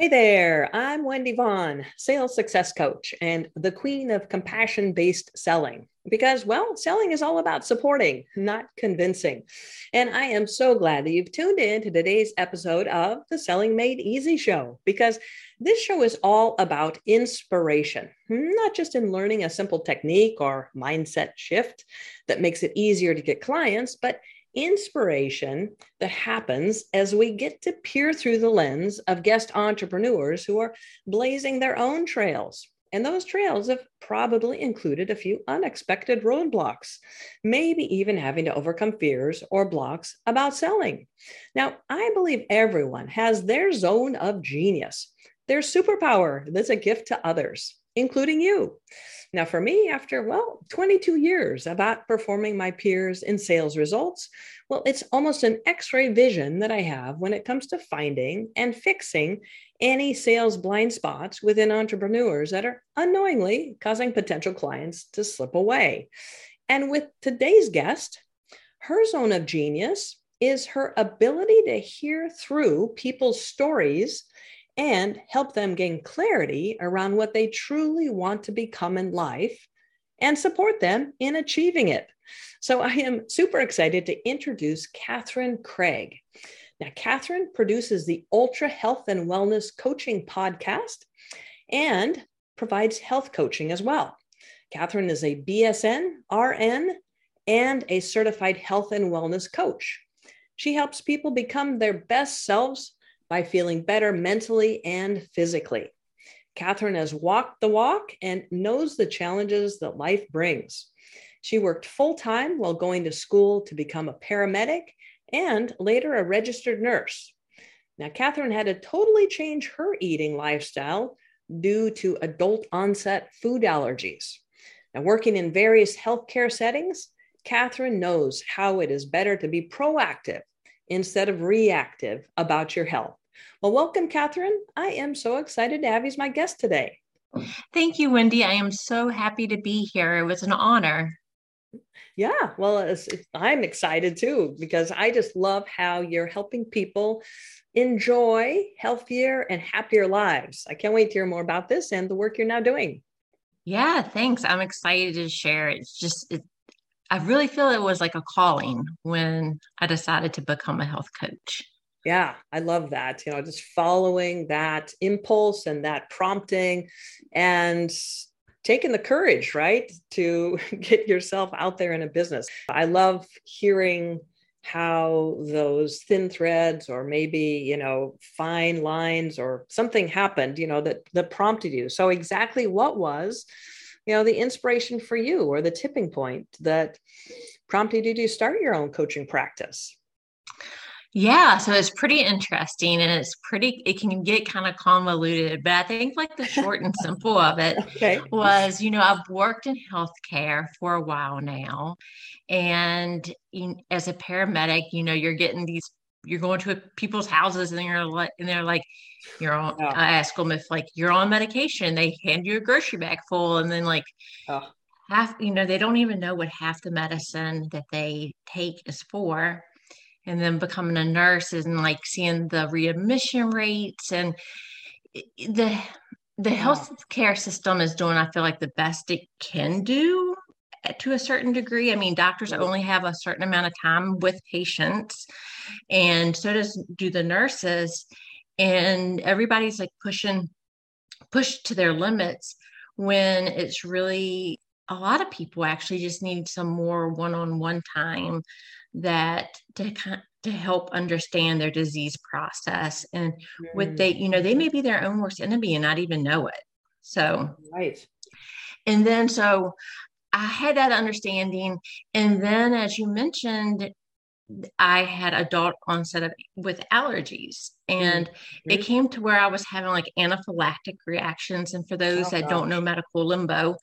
Hey there, I'm Wendy Vaughn, sales success coach and the queen of compassion based selling. Because, well, selling is all about supporting, not convincing. And I am so glad that you've tuned in to today's episode of the Selling Made Easy show, because this show is all about inspiration, not just in learning a simple technique or mindset shift that makes it easier to get clients, but inspiration that happens as we get to peer through the lens of guest entrepreneurs who are blazing their own trails. And those trails have probably included a few unexpected roadblocks, maybe even having to overcome fears or blocks about selling. Now, I believe everyone has their zone of genius, their superpower that's a gift to others, including you. Now, for me, after, well, 22 years of outperforming my peers in sales results, well, it's almost an x ray vision that I have when it comes to finding and fixing any sales blind spots within entrepreneurs that are unknowingly causing potential clients to slip away. And with today's guest, her zone of genius is her ability to hear through people's stories and help them gain clarity around what they truly want to become in life and support them in achieving it. So I am super excited to introduce Katherine Craig. Now, Katherine produces the Ultra Health and Wellness Coaching podcast and provides health coaching as well. Katherine is a BSN, RN, and a certified health and wellness coach. She helps people become their best selves by feeling better mentally and physically. Katherine has walked the walk and knows the challenges that life brings. She worked full time while going to school to become a paramedic and later a registered nurse. Now, Katherine had to totally change her eating lifestyle due to adult onset food allergies. Now, working in various healthcare settings, Katherine knows how it is better to be proactive instead of reactive about your health. Well, welcome, Katherine. I am so excited to have you as my guest today. Thank you, Wendy. I am so happy to be here. It was an honor. Yeah, well, I'm excited too because I just love how you're helping people enjoy healthier and happier lives. I can't wait to hear more about this and the work you're now doing. Yeah, thanks. I'm excited to share. It's just, it, I really feel it was like a calling when I decided to become a health coach. Yeah, I love that. You know, just following that impulse and that prompting and taking the courage, right, to get yourself out there in a business. I love hearing how those thin threads or maybe you know fine lines or something happened you know that that prompted you so exactly what was you know the inspiration for you or the tipping point that prompted you to start your own coaching practice yeah, so it's pretty interesting and it's pretty, it can get kind of convoluted, but I think like the short and simple of it okay. was, you know, I've worked in healthcare for a while now. And in, as a paramedic, you know, you're getting these, you're going to people's houses and you're like, and they're like, you're on, oh. I ask them if like you're on medication, they hand you a grocery bag full and then like, oh. half, you know, they don't even know what half the medicine that they take is for and then becoming a nurse and like seeing the readmission rates and the the health care system is doing i feel like the best it can do eh, to a certain degree. I mean doctors only have a certain amount of time with patients and so does do the nurses and everybody's like pushing pushed to their limits when it's really a lot of people actually just need some more one-on-one time that to to help understand their disease process and mm. what they you know they may be their own worst enemy and not even know it so right and then so i had that understanding and then as you mentioned I had adult onset of, with allergies, and mm-hmm. it came to where I was having like anaphylactic reactions. And for those oh, that gosh. don't know medical limbo,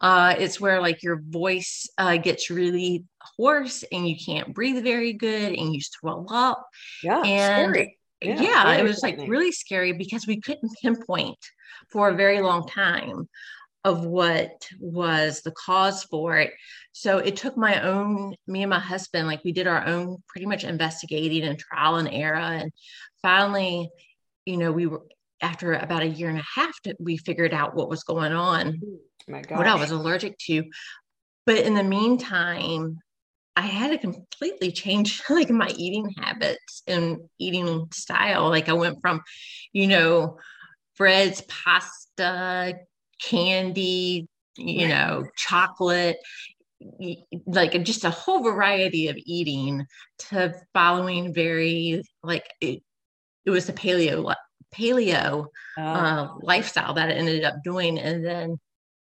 uh, it's where like your voice uh, gets really hoarse and you can't breathe very good, and you swell up. Yeah, and scary. yeah, yeah it was like really scary because we couldn't pinpoint for a very long time of what was the cause for it. So it took my own, me and my husband, like we did our own pretty much investigating and trial and error. And finally, you know, we were after about a year and a half, we figured out what was going on, what I was allergic to. But in the meantime, I had to completely change like my eating habits and eating style. Like I went from, you know, breads, pasta, candy, you know, chocolate, like just a whole variety of eating to following very like it, it was the paleo paleo oh. uh, lifestyle that I ended up doing, and then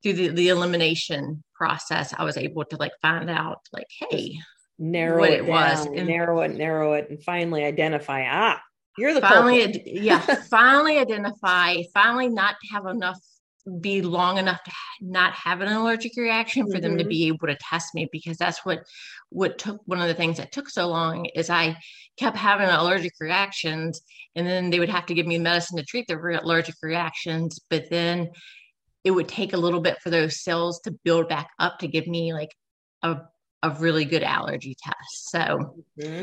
through the, the elimination process, I was able to like find out like, hey, narrow what it, it was, and narrow it, narrow it, and finally identify. Ah, you're the finally, yeah, finally identify. Finally, not have enough be long enough to not have an allergic reaction for mm-hmm. them to mm-hmm. be able to test me because that's what what took one of the things that took so long is i kept having allergic reactions and then they would have to give me medicine to treat the allergic reactions but then it would take a little bit for those cells to build back up to give me like a, a really good allergy test. So mm-hmm.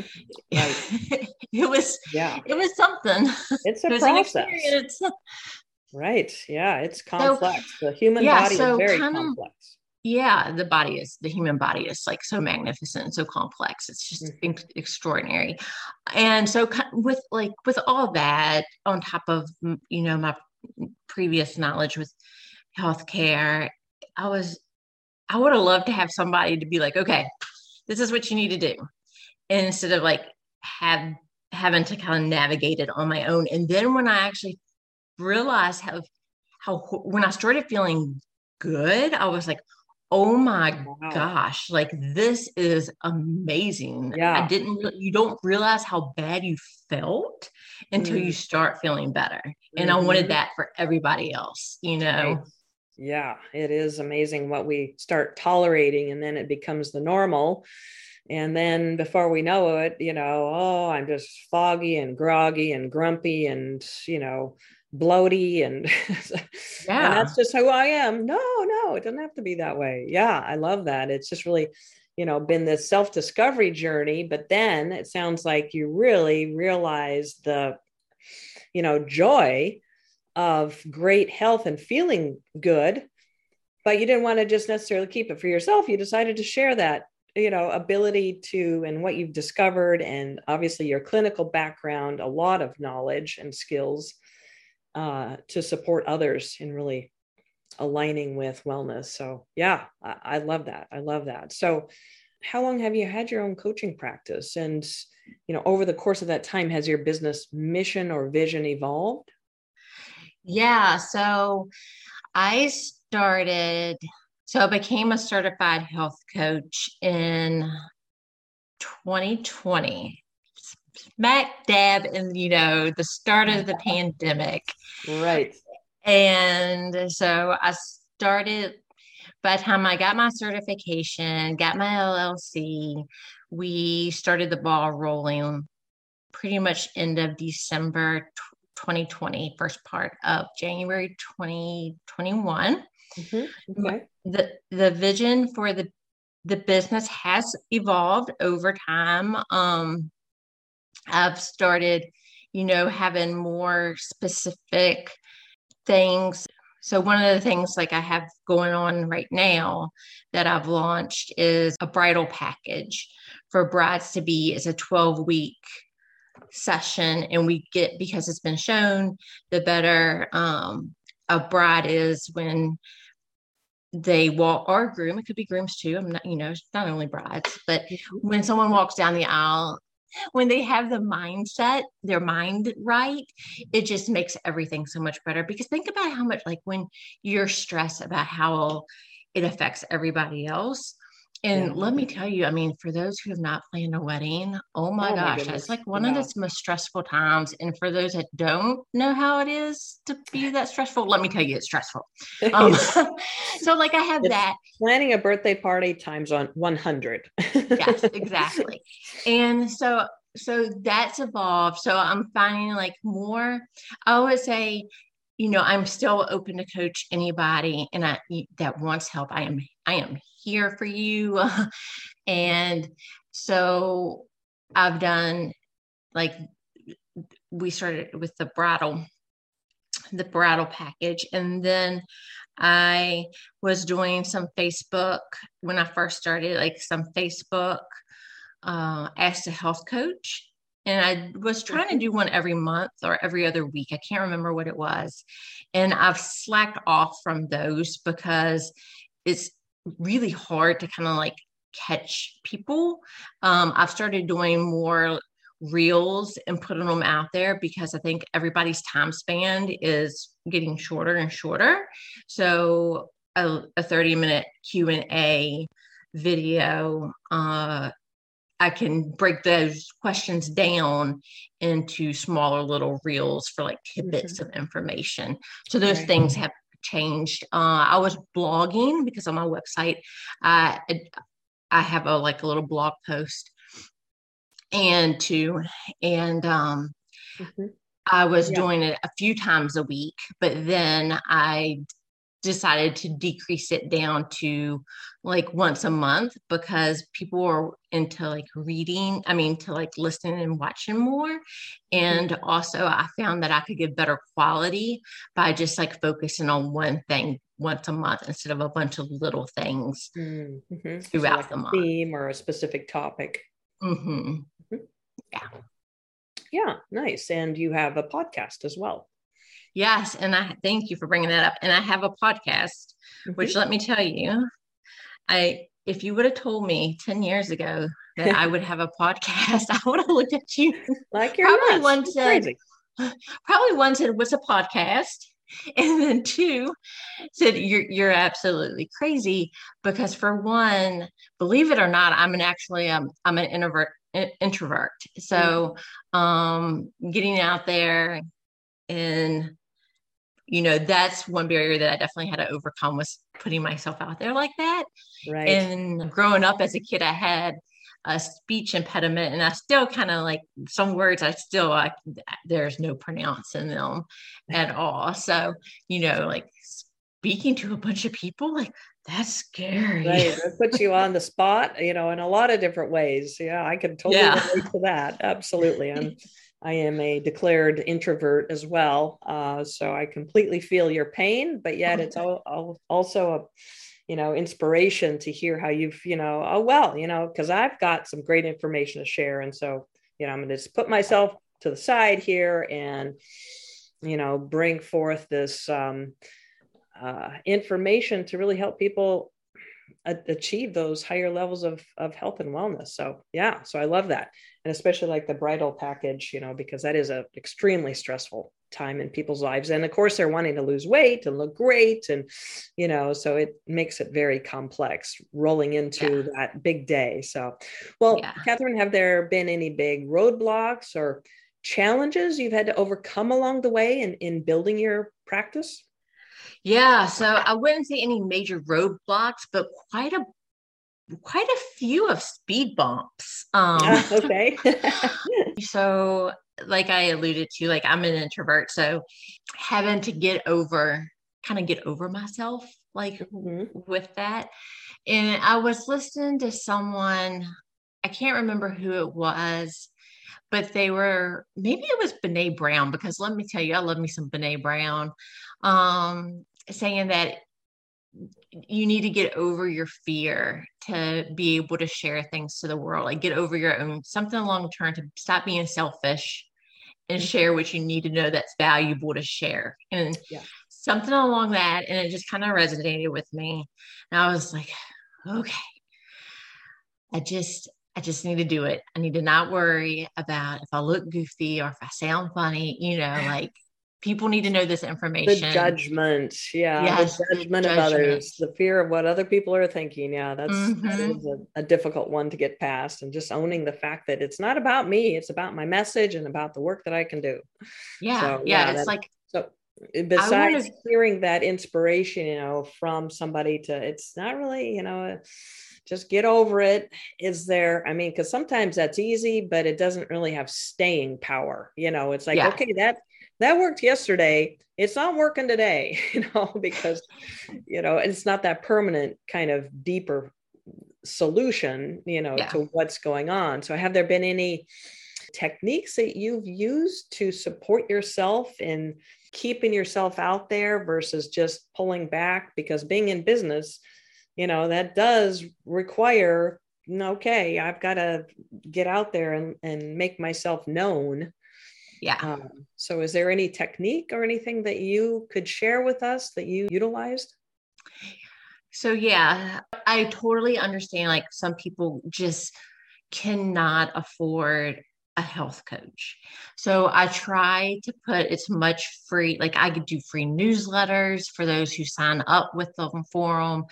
right. it was yeah, it was something. It's a it process. Right. Yeah, it's complex. So, the human yeah, body so is very complex. Yeah, the body is the human body is like so magnificent, and so complex. It's just mm-hmm. extraordinary. And so with like with all that on top of you know my previous knowledge with healthcare, I was, I would have loved to have somebody to be like, okay, this is what you need to do. And instead of like have having to kind of navigate it on my own. And then when I actually realized how, how when I started feeling good, I was like, oh my wow. gosh, like this is amazing. Yeah. I didn't, you don't realize how bad you felt until mm. you start feeling better. And mm-hmm. I wanted mm-hmm. that for everybody else, you know? Right. Yeah, it is amazing what we start tolerating and then it becomes the normal. And then before we know it, you know, oh, I'm just foggy and groggy and grumpy and, you know, bloaty and, yeah. and that's just who I am. No, no, it doesn't have to be that way. Yeah, I love that. It's just really, you know, been this self-discovery journey, but then it sounds like you really realize the, you know, joy of great health and feeling good but you didn't want to just necessarily keep it for yourself. You decided to share that you know ability to and what you've discovered and obviously your clinical background a lot of knowledge and skills uh, to support others in really aligning with wellness. So yeah I, I love that. I love that. So how long have you had your own coaching practice? And you know over the course of that time has your business mission or vision evolved yeah. So I started, so I became a certified health coach in 2020, smack dab in, you know, the start of the pandemic. Right. And so I started, by the time I got my certification, got my LLC, we started the ball rolling pretty much end of December 2020, first part of January 2021. Mm-hmm. Okay. The the vision for the the business has evolved over time. Um, I've started, you know, having more specific things. So one of the things like I have going on right now that I've launched is a bridal package for brides to be is a 12 week session and we get because it's been shown the better um, a bride is when they walk or groom it could be grooms too i'm not you know not only brides but mm-hmm. when someone walks down the aisle when they have the mindset their mind right it just makes everything so much better because think about how much like when you're stressed about how it affects everybody else and yeah. let me tell you, I mean, for those who have not planned a wedding, oh my oh gosh, my that's like one yeah. of the most stressful times. And for those that don't know how it is to be that stressful, let me tell you, it's stressful. Um, so, like, I have it's that planning a birthday party times on 100. yes, exactly. And so, so that's evolved. So, I'm finding like more, I would say, you know, I'm still open to coach anybody and I that wants help. I am I am here for you. and so I've done like we started with the bridal the bridal package. And then I was doing some Facebook when I first started, like some Facebook uh, Ask a Health Coach. And I was trying to do one every month or every other week. I can't remember what it was. And I've slacked off from those because it's really hard to kind of like catch people. Um, I've started doing more reels and putting them out there because I think everybody's time span is getting shorter and shorter. So a, a 30 minute Q&A video, uh, I can break those questions down into smaller little reels for like tidbits mm-hmm. of information. So those right. things have changed. Uh, I was blogging because on my website, I I have a like a little blog post and to and um mm-hmm. I was yeah. doing it a few times a week, but then I decided to decrease it down to like once a month because people are into like reading, I mean, to like listening and watching more. Mm-hmm. And mm-hmm. also, I found that I could get better quality by just like focusing on one thing once a month instead of a bunch of little things mm-hmm. throughout so like the month. Theme or a specific topic. Mm-hmm. Mm-hmm. Yeah. Yeah, nice. And you have a podcast as well. Yes. And I thank you for bringing that up. And I have a podcast, mm-hmm. which let me tell you, I, if you would have told me 10 years ago that I would have a podcast, I would have looked at you like you're probably nuts. one said, crazy. probably one said, what's a podcast? And then two said, you're, you're absolutely crazy because for one, believe it or not, I'm an actually, um, I'm an introvert, introvert. So, mm-hmm. um, getting out there and you know that's one barrier that i definitely had to overcome was putting myself out there like that. Right. And growing up as a kid i had a speech impediment and i still kind of like some words i still like there's no pronouncing them at all. So you know like speaking to a bunch of people like that's scary. Right it puts you on the spot you know in a lot of different ways. Yeah i can totally yeah. relate to that. Absolutely i'm I am a declared introvert as well. Uh, so I completely feel your pain, but yet it's all, all, also a, you know, inspiration to hear how you've, you know, oh, well, you know, because I've got some great information to share. And so, you know, I'm going to just put myself to the side here and, you know, bring forth this um, uh, information to really help people achieve those higher levels of, of health and wellness. So yeah, so I love that. And especially like the bridal package, you know, because that is an extremely stressful time in people's lives. And of course they're wanting to lose weight and look great. And, you know, so it makes it very complex rolling into yeah. that big day. So, well, yeah. Katherine, have there been any big roadblocks or challenges you've had to overcome along the way in, in building your practice? Yeah, so I wouldn't say any major roadblocks, but quite a quite a few of speed bumps. Um, uh, okay. so, like I alluded to, like I'm an introvert, so having to get over, kind of get over myself, like mm-hmm. with that. And I was listening to someone, I can't remember who it was, but they were maybe it was Brene Brown because let me tell you, I love me some Brene Brown. Um, saying that you need to get over your fear to be able to share things to the world. Like get over your own something long term to stop being selfish and mm-hmm. share what you need to know that's valuable to share. And yeah. something along that and it just kind of resonated with me. And i was like okay. I just i just need to do it. I need to not worry about if i look goofy or if i sound funny you know like people need to know this information. The judgment, yeah, yes, the judgment, of others, the fear of what other people are thinking. Yeah, that's mm-hmm. that is a, a, difficult one to get past, and just owning the fact that it's not about me; it's about my message and about the work that I can do. Yeah, so, yeah, yeah, it's like so. Besides wanna... hearing that inspiration, you know, from somebody to, it's not really, you know. just get over it is there i mean because sometimes that's easy but it doesn't really have staying power you know it's like yeah. okay that that worked yesterday it's not working today you know because you know it's not that permanent kind of deeper solution you know yeah. to what's going on so have there been any techniques that you've used to support yourself in keeping yourself out there versus just pulling back? Because being in business, you know, that does require, okay, I've got to get out there and, and make myself known. Yeah. Um, so, is there any technique or anything that you could share with us that you utilized? So, yeah, I totally understand. Like, some people just cannot afford a health coach. So I try to put as much free, like I could do free newsletters for those who sign up with them for them.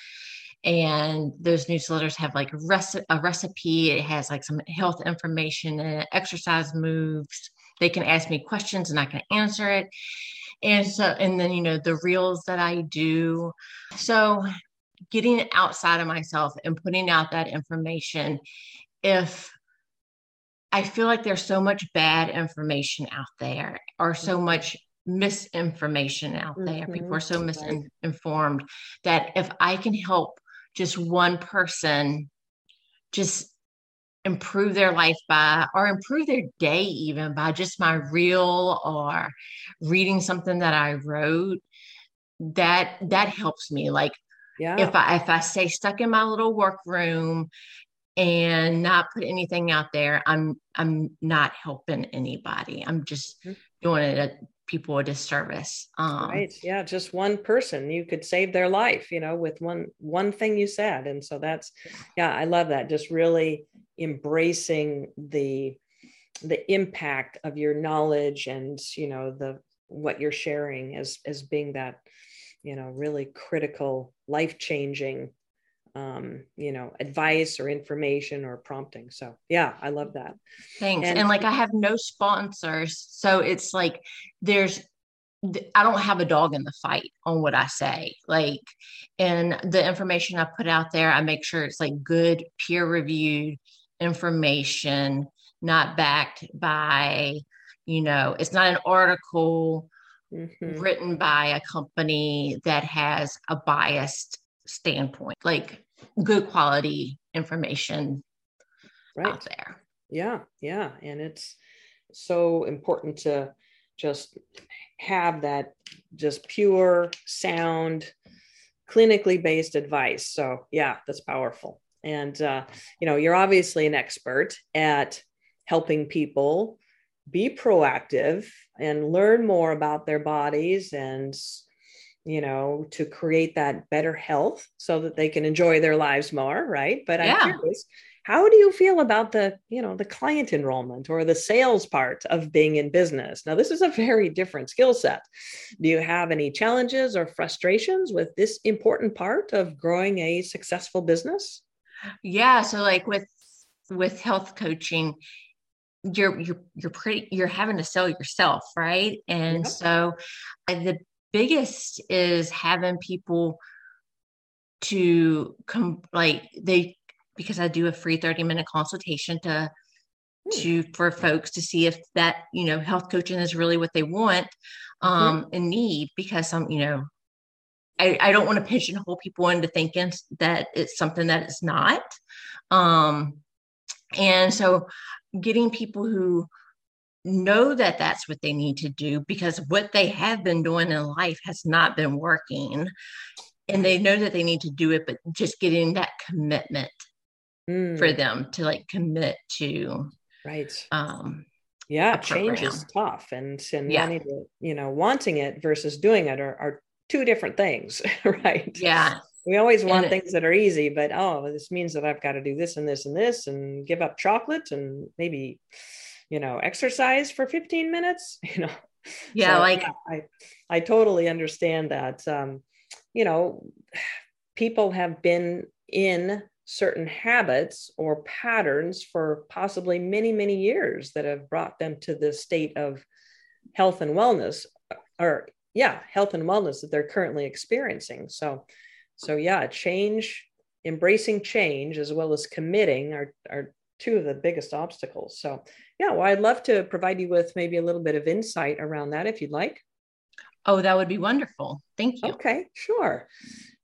And those newsletters have like reci- a recipe. It has like some health information and exercise moves. They can ask me questions and I can answer it. And so, and then, you know, the reels that I do. So getting outside of myself and putting out that information if I feel like there's so much bad information out there or so mm-hmm. much misinformation out there. Mm-hmm. People are so misinformed that if I can help just one person just improve their life by or improve their day even by just my reel or reading something that I wrote that that helps me. Like yeah. if I if I stay stuck in my little workroom and not put anything out there i'm i'm not helping anybody. I'm just mm-hmm. doing it a, people a disservice. Um, right. Yeah just one person. You could save their life you know with one one thing you said. And so that's yeah i love that. Just really embracing the the impact of your knowledge and you know the what you're sharing as as being that you know really critical life changing um, you know, advice or information or prompting. So yeah, I love that. Thanks. And, and like I have no sponsors. So it's like there's I don't have a dog in the fight on what I say. Like, and the information I put out there, I make sure it's like good peer reviewed information, not backed by, you know, it's not an article mm-hmm. written by a company that has a biased standpoint, like good quality information right. out there. Yeah, yeah. And it's so important to just have that just pure, sound, clinically based advice. So, yeah, that's powerful. And, uh, you know, you're obviously an expert at helping people be proactive and learn more about their bodies and you know, to create that better health so that they can enjoy their lives more, right? But I'm curious, how do you feel about the, you know, the client enrollment or the sales part of being in business? Now, this is a very different skill set. Do you have any challenges or frustrations with this important part of growing a successful business? Yeah, so like with with health coaching, you're you're you're pretty you're having to sell yourself right? And so the biggest is having people to come like they because I do a free 30 minute consultation to to for folks to see if that you know health coaching is really what they want um mm-hmm. and need because some you know I, I don't want to pigeonhole people into thinking that it's something that it's not um and so getting people who know that that's what they need to do because what they have been doing in life has not been working and they know that they need to do it but just getting that commitment mm. for them to like commit to right um yeah change is tough and and yeah. wanting to, you know wanting it versus doing it are, are two different things right? Yeah. We always want and things that are easy but oh this means that i've got to do this and this and this and give up chocolate and maybe you know exercise for 15 minutes you know? Yeah so, like i i totally understand that um you know people have been in certain habits or patterns for possibly many many years that have brought them to this state of health and wellness or yeah health and wellness that they're currently experiencing so so yeah change embracing change as well as committing are, are two of the biggest obstacles. So, yeah, well, I'd love to provide you with maybe a little bit of insight around that if you'd like. Oh, that would be wonderful. Thank you. Okay, sure.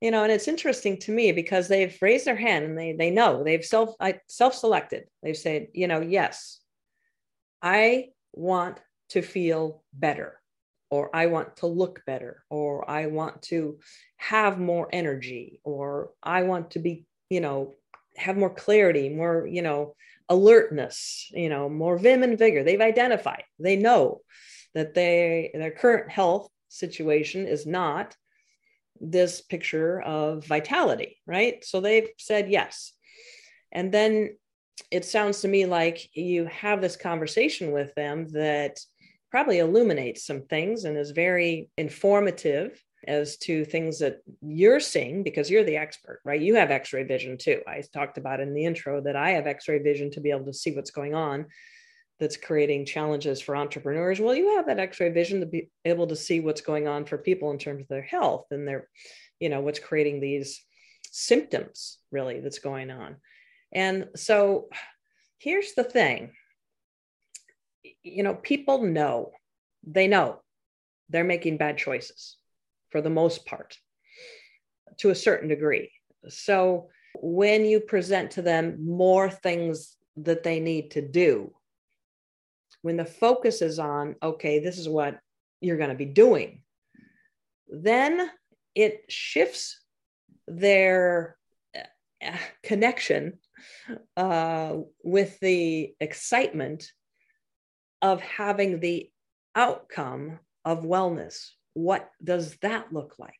You know, and it's interesting to me because they've raised their hand and they they know they've self I self-selected. They've said, you know, yes, I want to feel better, or I want to look better, or I want to have more energy, or I want to be, you know, have more clarity, more, you know, alertness, you know, more vim and vigor. They've identified, they know that they their current health situation is not this picture of vitality, right? So they've said yes. And then it sounds to me like you have this conversation with them that probably illuminates some things and is very informative as to things that you're seeing because you're the expert, right? You have x ray vision too. I talked about in the intro that I have x ray vision to be able to see what's going on that's creating challenges for entrepreneurs. Well, you have that x ray vision to be able to see what's going on for people in terms of their health and their, you know, what's creating these symptoms really that's going on. And so here's the thing you know, people know, they know they're making bad choices for the most part to a certain degree. So when you present to them more things that they need to do, when the focus is on, okay, this is what you're going to be doing, then it shifts their uh, connection uh, with the excitement of having the outcome of wellness. What does that look like?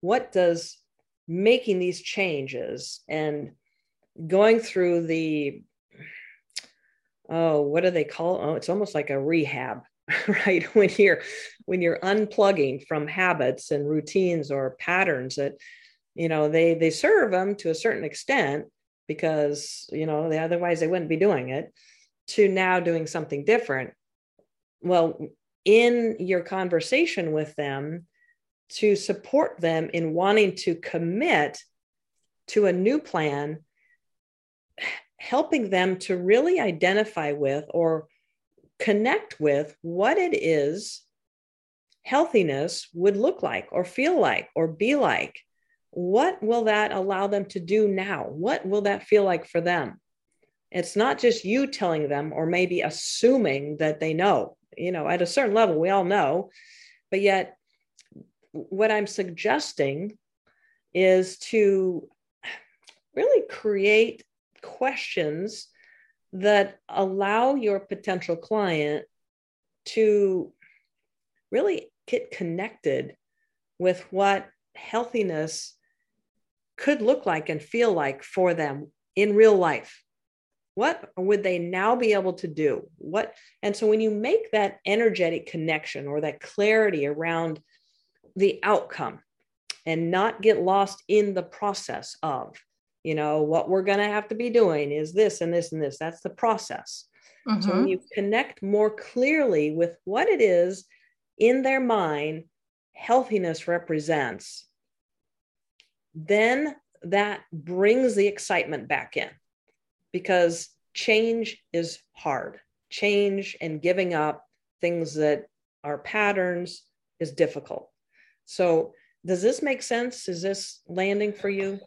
What does making these changes and going through the oh what do they call oh it's almost like a rehab right when you're when you're unplugging from habits and routines or patterns that you know they they serve them to a certain extent because you know they, otherwise they wouldn't be doing it to now doing something different well in your conversation with them to support them in wanting to commit to a new plan helping them to really identify with or connect with what it is healthiness would look like or feel like or be like what will that allow them to do now? What will that feel like for them? It's not just you telling them or maybe assuming that they know. You know, at a certain level, we all know, but yet what I'm suggesting is to really create questions that allow your potential client to really get connected with what healthiness could look like and feel like for them in real life what would they now be able to do what and so when you make that energetic connection or that clarity around the outcome and not get lost in the process of you know what we're going to have to be doing is this and this and this that's the process mm-hmm. so when mm-hmm. you connect more clearly with what it is in their mind healthiness represents then that brings the excitement back in because change is hard. Change and giving up things that are patterns is difficult. So, does this make sense? Is this landing for you?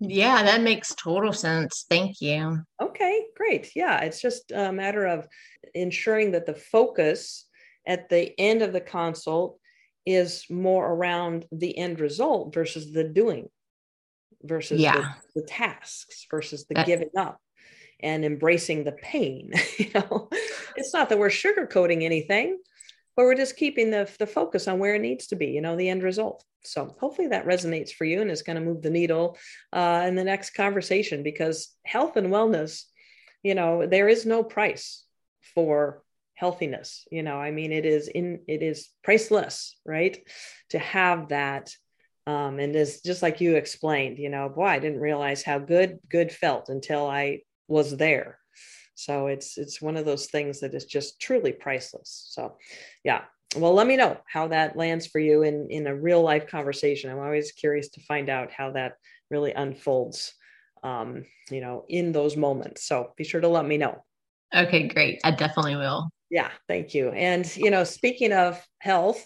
Yeah, that makes total sense. Thank you. Okay, great. Yeah, it's just a matter of ensuring that the focus at the end of the consult is more around the end result versus the doing versus yeah. the, the tasks versus the that, giving up and embracing the pain you know? It's not that we're sugarcoating anything but we're just keeping the, the focus on where it needs to be you know the end result. So hopefully that resonates for you and is going to move the needle uh, in the next conversation because health and wellness you know there is no price for healthiness you know? I mean it is in it is priceless right? To have that um, and is just like you explained you know boy i didn't realize how good good felt until i was there. So it's it's one of those things that is just truly priceless. So yeah. Well let me know how that lands for you in in a real life conversation. I'm always curious to find out how that really unfolds um, you know in those moments. So be sure to let me know. Okay great. I definitely will. Yeah thank you. And you know speaking of health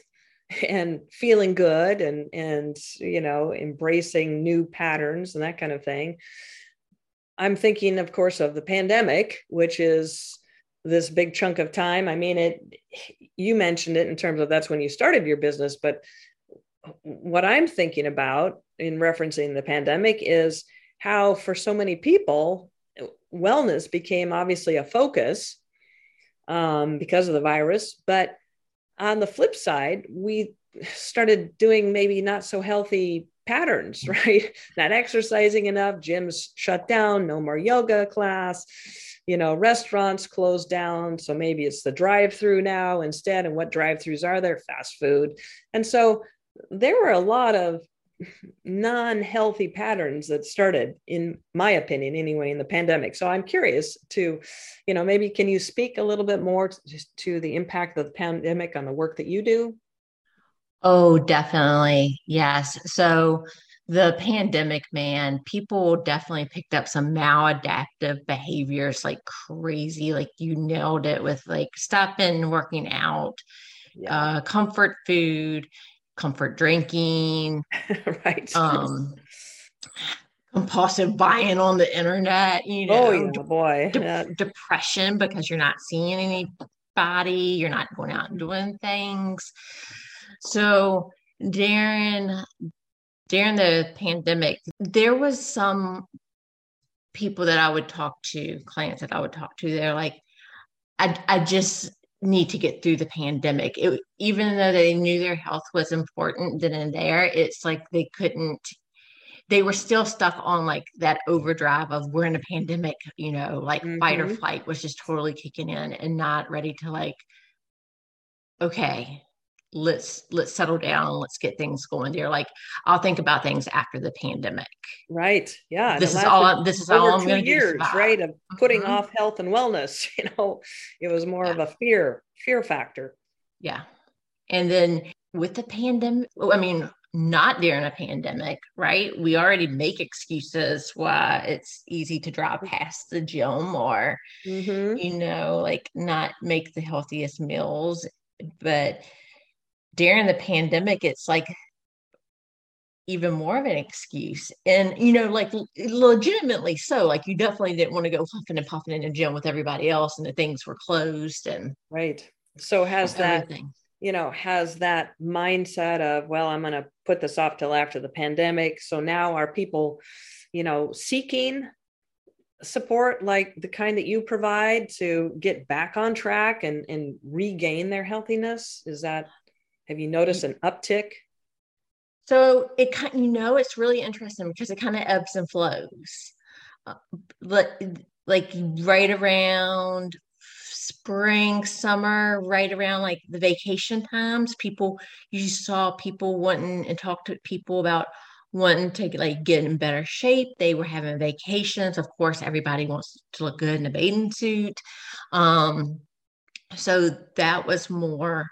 and feeling good and and you know embracing new patterns and that kind of thing i'm thinking of course of the pandemic which is this big chunk of time. I mean, it, you mentioned it in terms of that's when you started your business, but what I'm thinking about in referencing the pandemic is how, for so many people, wellness became obviously a focus um, because of the virus. But on the flip side, we started doing maybe not so healthy patterns, mm. right? Not exercising enough, gyms shut down, no more yoga class, you know, restaurants closed down. So maybe it's the drive through now instead. And what drive throughs are there? Fast food. And so there were a lot of non-healthy patterns that started in my opinion anyway in the pandemic so i'm curious to you know maybe can you speak a little bit more to, to the impact of the pandemic on the work that you do oh definitely yes so the pandemic man people definitely picked up some maladaptive behaviors like crazy like you nailed it with like stopping working out yeah. uh, comfort food comfort drinking, right? Um, compulsive buying on the internet, you know, oh, yeah, boy, de- yeah. depression because you're not seeing anybody, you're not going out and doing things. So during during the pandemic, there was some people that I would talk to, clients that I would talk to. They're like, I I just need to get through the pandemic. It, even though they knew their health was important then and there, it's like they couldn't, they were still stuck on like that overdrive of we're in a pandemic, you know, like mm-hmm. fight or mm-hmm. flight was just totally kicking in and not ready to like, okay, let's let's settle down and let's get things going there. Like i'll think about things after the pandemic. Right. Yeah this is all this is all i'm going to years right of putting mm-hmm. off health and wellness you know? It was more yeah. of a fear fear factor. Yeah. And then with the pandemic i mean not during a pandemic right? We already make excuses why it's easy to drive past the gym or mm-hmm. you know like not make the healthiest meals. But during the pandemic, it's like even more of an excuse. And, you know, like legitimately so, like you definitely didn't want to go huffing and puffing in a gym with everybody else and the things were closed and right. So has that, you know, has that mindset of, well, I'm going to put this off till after the pandemic. So now are people, you know, seeking support like the kind that you provide to get back on track and, and regain their healthiness? Is that have you noticed an uptick? So it kind, you know, it's really interesting because it kind of ebbs and flows. Uh, but like right around spring, summer, right around like the vacation times, people you saw people wanting and talk to people about wanting to like get in better shape. They were having vacations. Of course, everybody wants to look good in a bathing suit. Um, so that was more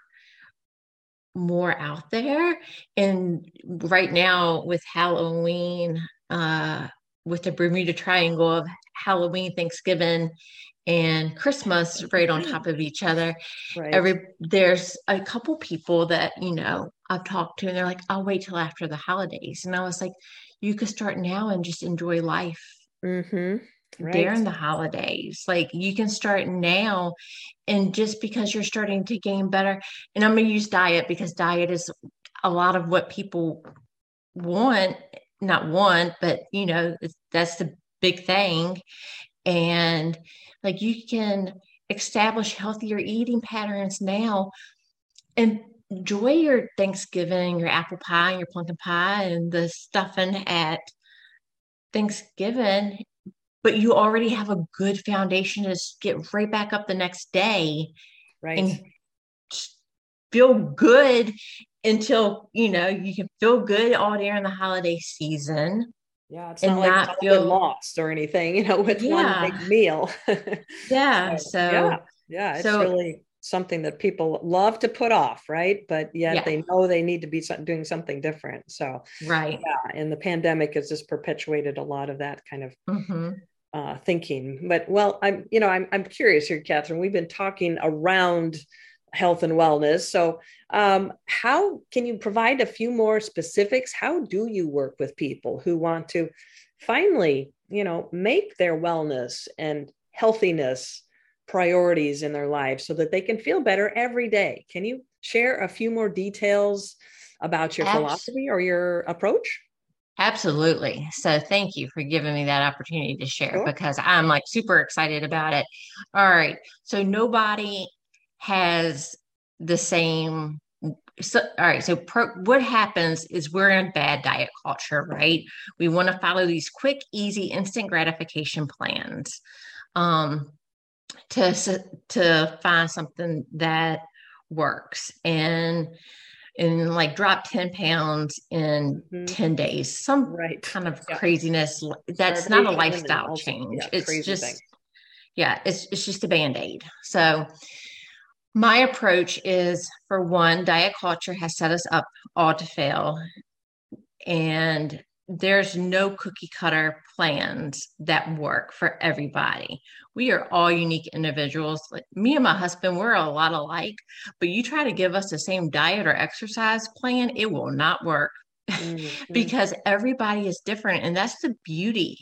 more out there. And right now with Halloween, uh, with the Bermuda Triangle of Halloween, Thanksgiving, and Christmas right on top of each other. Right. Every there's a couple people that you know I've talked to, and they're like, "I'll wait till after the holidays," and I was like, "You could start now and just enjoy life." Mm-hmm right. during the holidays. Like you can start now, and just because you're starting to gain better, and I'm going to use diet because diet is a lot of what people want, not want, but you know, that's the big thing. And like you can establish healthier eating patterns now and enjoy your Thanksgiving, your apple pie, and your pumpkin pie, and the stuffing at Thanksgiving but you already have a good foundation to get right back up the next day right. and feel good until you know you can feel good all during the holiday season. Yeah it's and not, not like feel lost or anything you know with yeah. one big meal. Yeah so, so, yeah yeah it's so, really something that people love to put off right? But yet yeah. they know they need to be doing something different. So right. yeah and the pandemic has just perpetuated a lot of that kind of mm-hmm uh, thinking. But well, I'm you know I'm I'm curious here, Katherine. We've been talking around health and wellness. So, um, how can you provide a few more specifics? How do you work with people who want to finally, you know, make their wellness and healthiness priorities in their lives so that they can feel better every day. Can you share a few more details about your philosophy or your approach? Absolutely. So thank you for giving me that opportunity to share sure. because I'm like super excited about it. All right. So nobody has the same so all right so per, what happens is we're in bad diet culture right we want to follow these quick easy instant gratification plans um to to find something that works and and like drop 10 pounds in mm-hmm. 10 days some right. kind of yeah. craziness that's not a lifestyle change yeah, it's just thing. yeah it's, it's just a band-aid so my approach is for one diet culture has set us up all to fail and there's no cookie cutter plans that work for everybody. We are all unique individuals. Like me and my husband, we're a lot alike, but you try to give us the same diet or exercise plan, it will not work mm-hmm. because everybody is different. And that's the beauty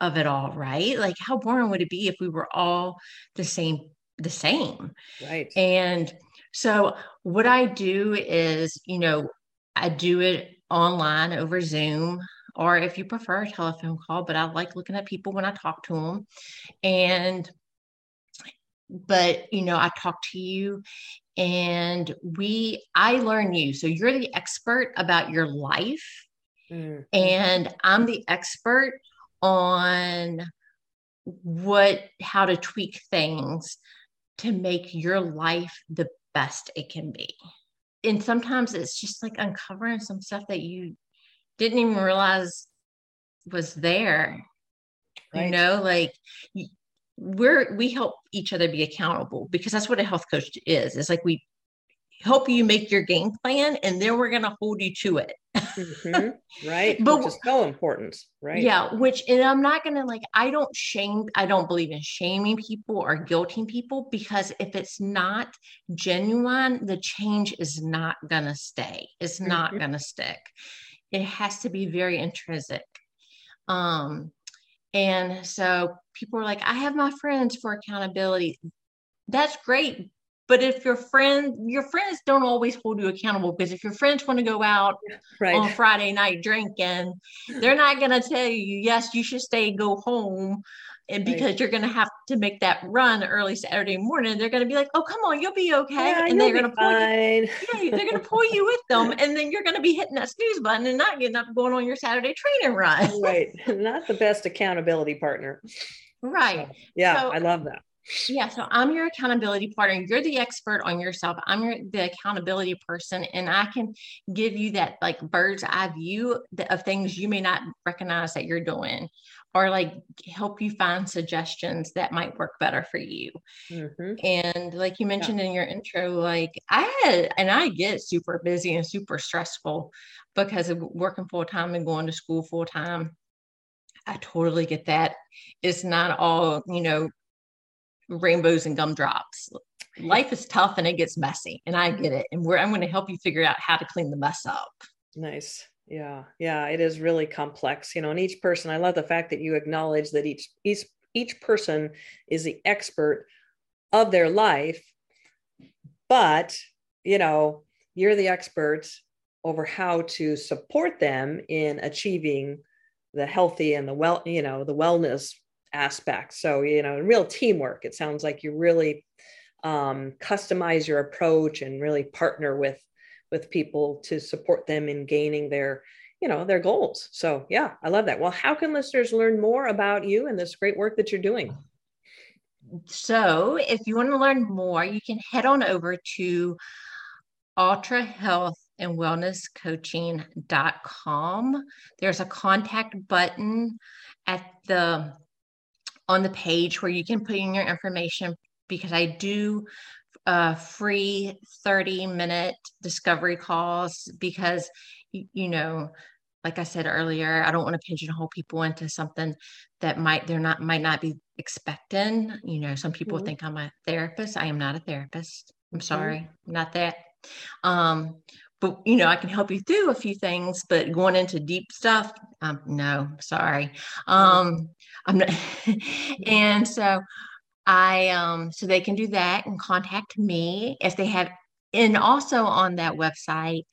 of it all, right? Like how boring would it be if we were all the same, the same. Right. And so what I do is, you know, I do it online over Zoom or if you prefer a telephone call, but I like looking at people when I talk to them. And, but, you know, I talk to you and we, I learn you. So you're the expert about your life. Mm-hmm. And I'm the expert on what, how to tweak things to make your life the best it can be. And sometimes it's just like uncovering some stuff that you didn't even realize was there. Right. You know, like we're we help each other be accountable because that's what a health coach is. It's like we help you make your game plan and then we're going to hold you to it. mm-hmm. Right. But which is so important. Right. Yeah. Which, and I'm not going to like, I don't shame, I don't believe in shaming people or guilting people because if it's not genuine, the change is not going to stay. It's not mm-hmm. going to stick it has to be very intrinsic. Um, and so people are like, I have my friends for accountability. That's great. But if your friend, your friends don't always hold you accountable because if your friends want to go out right. on Friday night drinking, they're not going to tell you, yes, you should stay, go home and because right. you're going to have to make that run early Saturday morning, they're going to be like, "Oh, come on, you'll be okay," yeah, and they're going to pull you. Yeah, they're going to pull you with them, and then you're going to be hitting that snooze button and not getting up going on your Saturday training run. right, not the best accountability partner. Right. So, yeah, so, I love that. Yeah, so I'm your accountability partner. You're the expert on yourself. I'm your the accountability person, and I can give you that like bird's eye view of things you may not recognize that you're doing or like help you find suggestions that might work better for you. Mm-hmm. And like you mentioned yeah. in your intro, like I had, and I get super busy and super stressful because of working full time and going to school full time. I totally get that. It's not all, you know, rainbows and gumdrops. Life is tough and it gets messy, and I get it. And we're, I'm going to help you figure out how to clean the mess up. Nice. Yeah, yeah, it is really complex, you know. And each person, I love the fact that you acknowledge that each each each person is the expert of their life, but you know, you're the expert over how to support them in achieving the healthy and the well, you know, the wellness aspect. So, you know, real teamwork. It sounds like you really um, customize your approach and really partner with with people to support them in gaining their you know their goals so yeah i love that well how can listeners learn more about you and this great work that you're doing so if you want to learn more you can head on over to ultra health and wellness there's a contact button at the on the page where you can put in your information because i do uh, free 30 minute discovery calls because, you know, like I said earlier, I don't want to pigeonhole people into something that might they're not might not be expecting. You know, some people mm-hmm. think I'm a therapist. I am not a therapist. I'm sorry, mm-hmm. not that. Um, but you know, I can help you through a few things, but going into deep stuff, um, no, sorry. Um, I'm not. and so I um so they can do that and contact me if they have and also on that website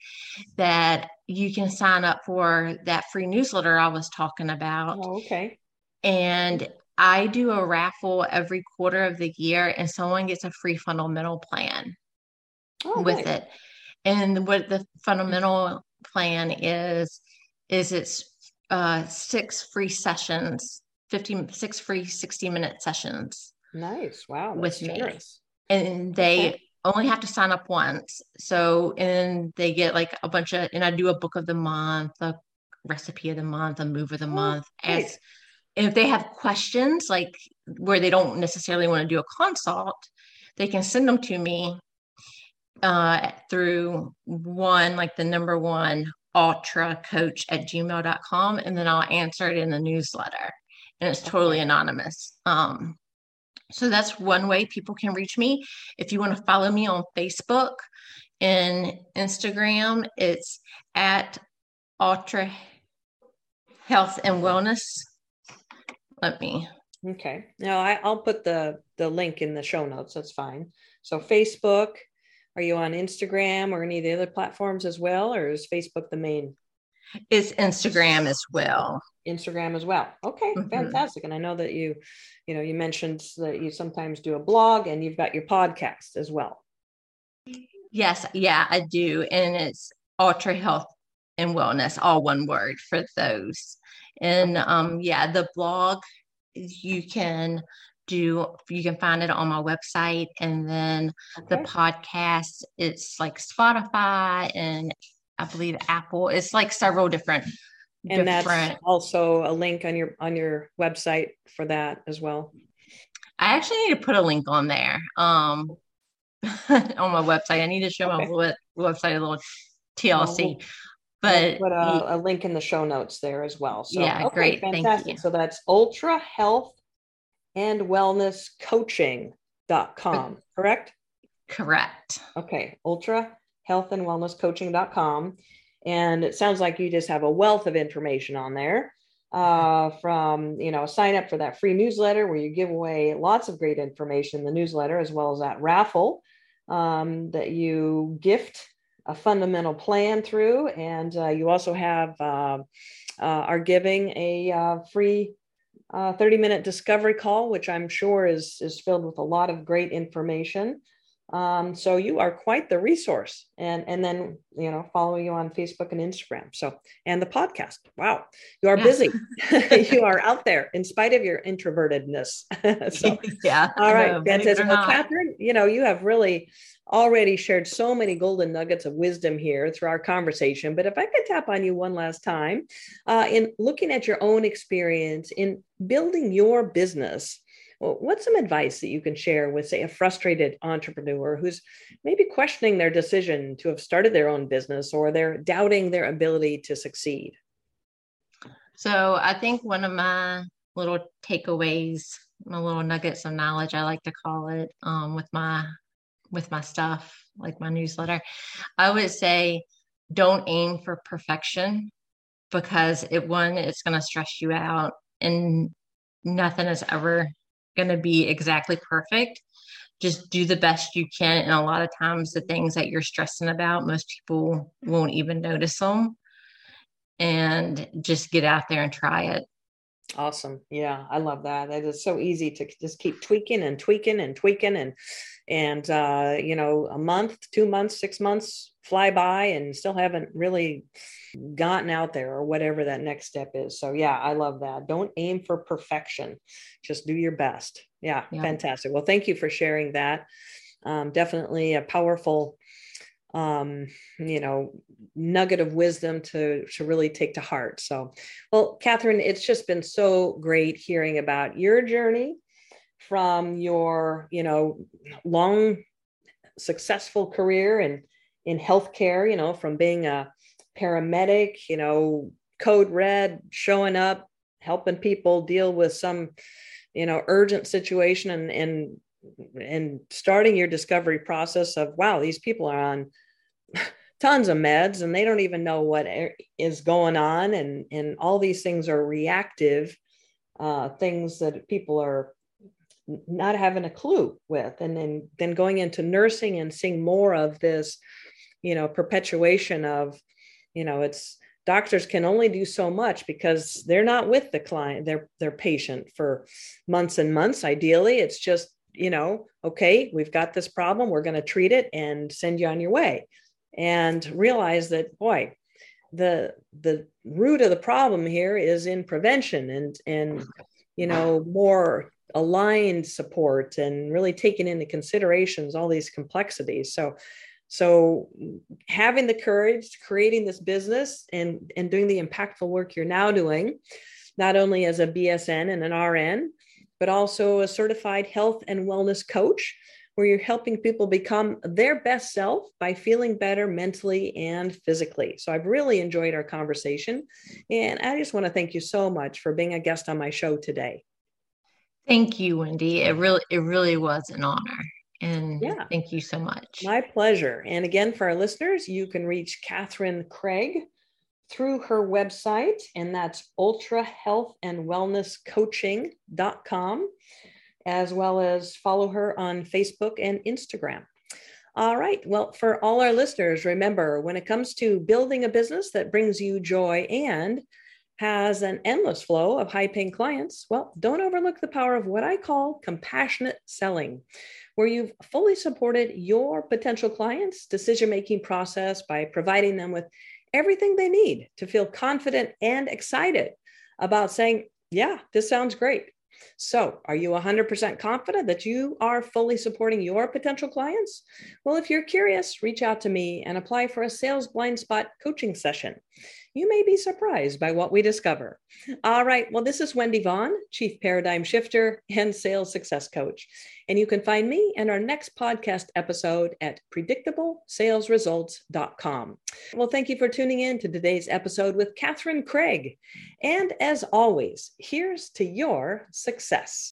that you can sign up for that free newsletter I was talking about. Oh, okay. And I do a raffle every quarter of the year and someone gets a free fundamental plan oh, with nice. it. And what the fundamental plan is is it's uh six free sessions 50 six free 60 minute sessions nice wow with generous. me and they okay. only have to sign up once so and they get like a bunch of and i do a book of the month a recipe of the month a move of the oh, month nice. as and if they have questions like where they don't necessarily want to do a consult they can send them to me uh, through one like the number one ultra coach at gmail.com and then i'll answer it in the newsletter and it's totally anonymous. Um, so that's one way people can reach me. If you want to follow me on Facebook and Instagram, it's at Ultra Health and Wellness. Let me. Okay. Now I, I'll put the the link in the show notes. That's fine. So Facebook. Are you on Instagram or any of the other platforms as well, or is Facebook the main? It's Instagram as well. Instagram as well. Okay, mm-hmm. fantastic. And I know that you, you know, you mentioned that you sometimes do a blog and you've got your podcast as well. Yes, yeah, I do. And it's Ultra Health and Wellness, all one word for those. And um, yeah, the blog you can do you can find it on my website and then okay. the podcast it's like spotify and i believe apple it's like several different and different. that's also a link on your on your website for that as well i actually need to put a link on there um on my website i need to show okay. my website a little tlc well, but put a, a, link in the show notes there as well so yeah okay, great fantastic so that's ultra health and wellness coaching.com correct. correct? Okay ultra health and wellness coaching.com and it sounds like you just have a wealth of information on there uh, from, you know, sign up for that free newsletter where you give away lots of great information in the newsletter, as well as that raffle um, that you gift a fundamental plan through. And uh, you also have, uh, uh are giving a uh, free uh, 30 minute discovery call, which I'm sure is, is filled with a lot of great information. Um, so you are quite the resource. And and then you know follow you on Facebook and Instagram. So and the podcast. Wow, you are busy. you are out there in spite of your introvertedness. so yeah. All right, fantastic. Well, Katherine, you know you have really already shared so many golden nuggets of wisdom here through our conversation. But if I could tap on you one last time, uh, in looking at your own experience in building your business well, what's some advice that you can share with, say, a frustrated entrepreneur who's maybe questioning their decision to have started their own business or they're doubting their ability to succeed? So, I think one of my little takeaways, my little nuggets of knowledge, I like to call it, um, with my with my stuff, like my newsletter, I would say, don't aim for perfection because it one, it's going to stress you out, and nothing is ever going to be exactly perfect. Just do the best you can. And a lot of times, the things that you're stressing about, most people won't even notice them. And just get out there and try it. Awesome. Yeah, I love that. It is so easy to just keep tweaking and tweaking and tweaking and and uh, you know, a month, two months, six months fly by and still haven't really gotten out there or whatever that next step is. So yeah, I love that. Don't aim for perfection. Just do your best. Yeah, yeah. fantastic. Well, thank you for sharing that. Um, definitely a powerful um you know nugget of wisdom to to really take to heart. So well katherine it's just been so great hearing about your journey from your you know long successful career in in healthcare you know from being a paramedic you know code red showing up helping people deal with some you know urgent situation and and and starting your discovery process of wow these people are on tons of meds and they don't even know what is going on and and all these things are reactive uh, things that people are not having a clue with. And then then going into nursing and seeing more of this you know perpetuation of you know it's doctors can only do so much because they're not with the client their their patient for months and months ideally. It's just you know okay we've got this problem we're going to treat it and send you on your way and realize that boy the the root of the problem here is in prevention and and you know more aligned support and really taking into considerations all these complexities. So so having the courage to creating this business and and doing the impactful work you're now doing not only as a bsn and an rn but also a certified health and wellness coach where you're helping people become their best self by feeling better mentally and physically. So I've really enjoyed our conversation. And I just want to thank you so much for being a guest on my show today. Thank you, Wendy. It really, it really was an honor. And yeah. thank you so much. My pleasure. And again, for our listeners, you can reach Katherine Craig through her website, and that's ultra as well as follow her on Facebook and Instagram. All right. Well, for all our listeners, remember when it comes to building a business that brings you joy and has an endless flow of high paying clients, well, don't overlook the power of what I call compassionate selling, where you've fully supported your potential clients' decision making process by providing them with everything they need to feel confident and excited about saying, Yeah, this sounds great. So, are you 100% confident that you are fully supporting your potential clients? Well, if you're curious, reach out to me and apply for a sales blind spot coaching session you may be surprised by what we discover. All right. Well, this is Wendy Vaughn, Chief Paradigm Shifter and Sales Success Coach. And you can find me and our next podcast episode at predictablesalesresults.com. Well, thank you for tuning in to today's episode with Katherine Craig. And as always, here's to your success.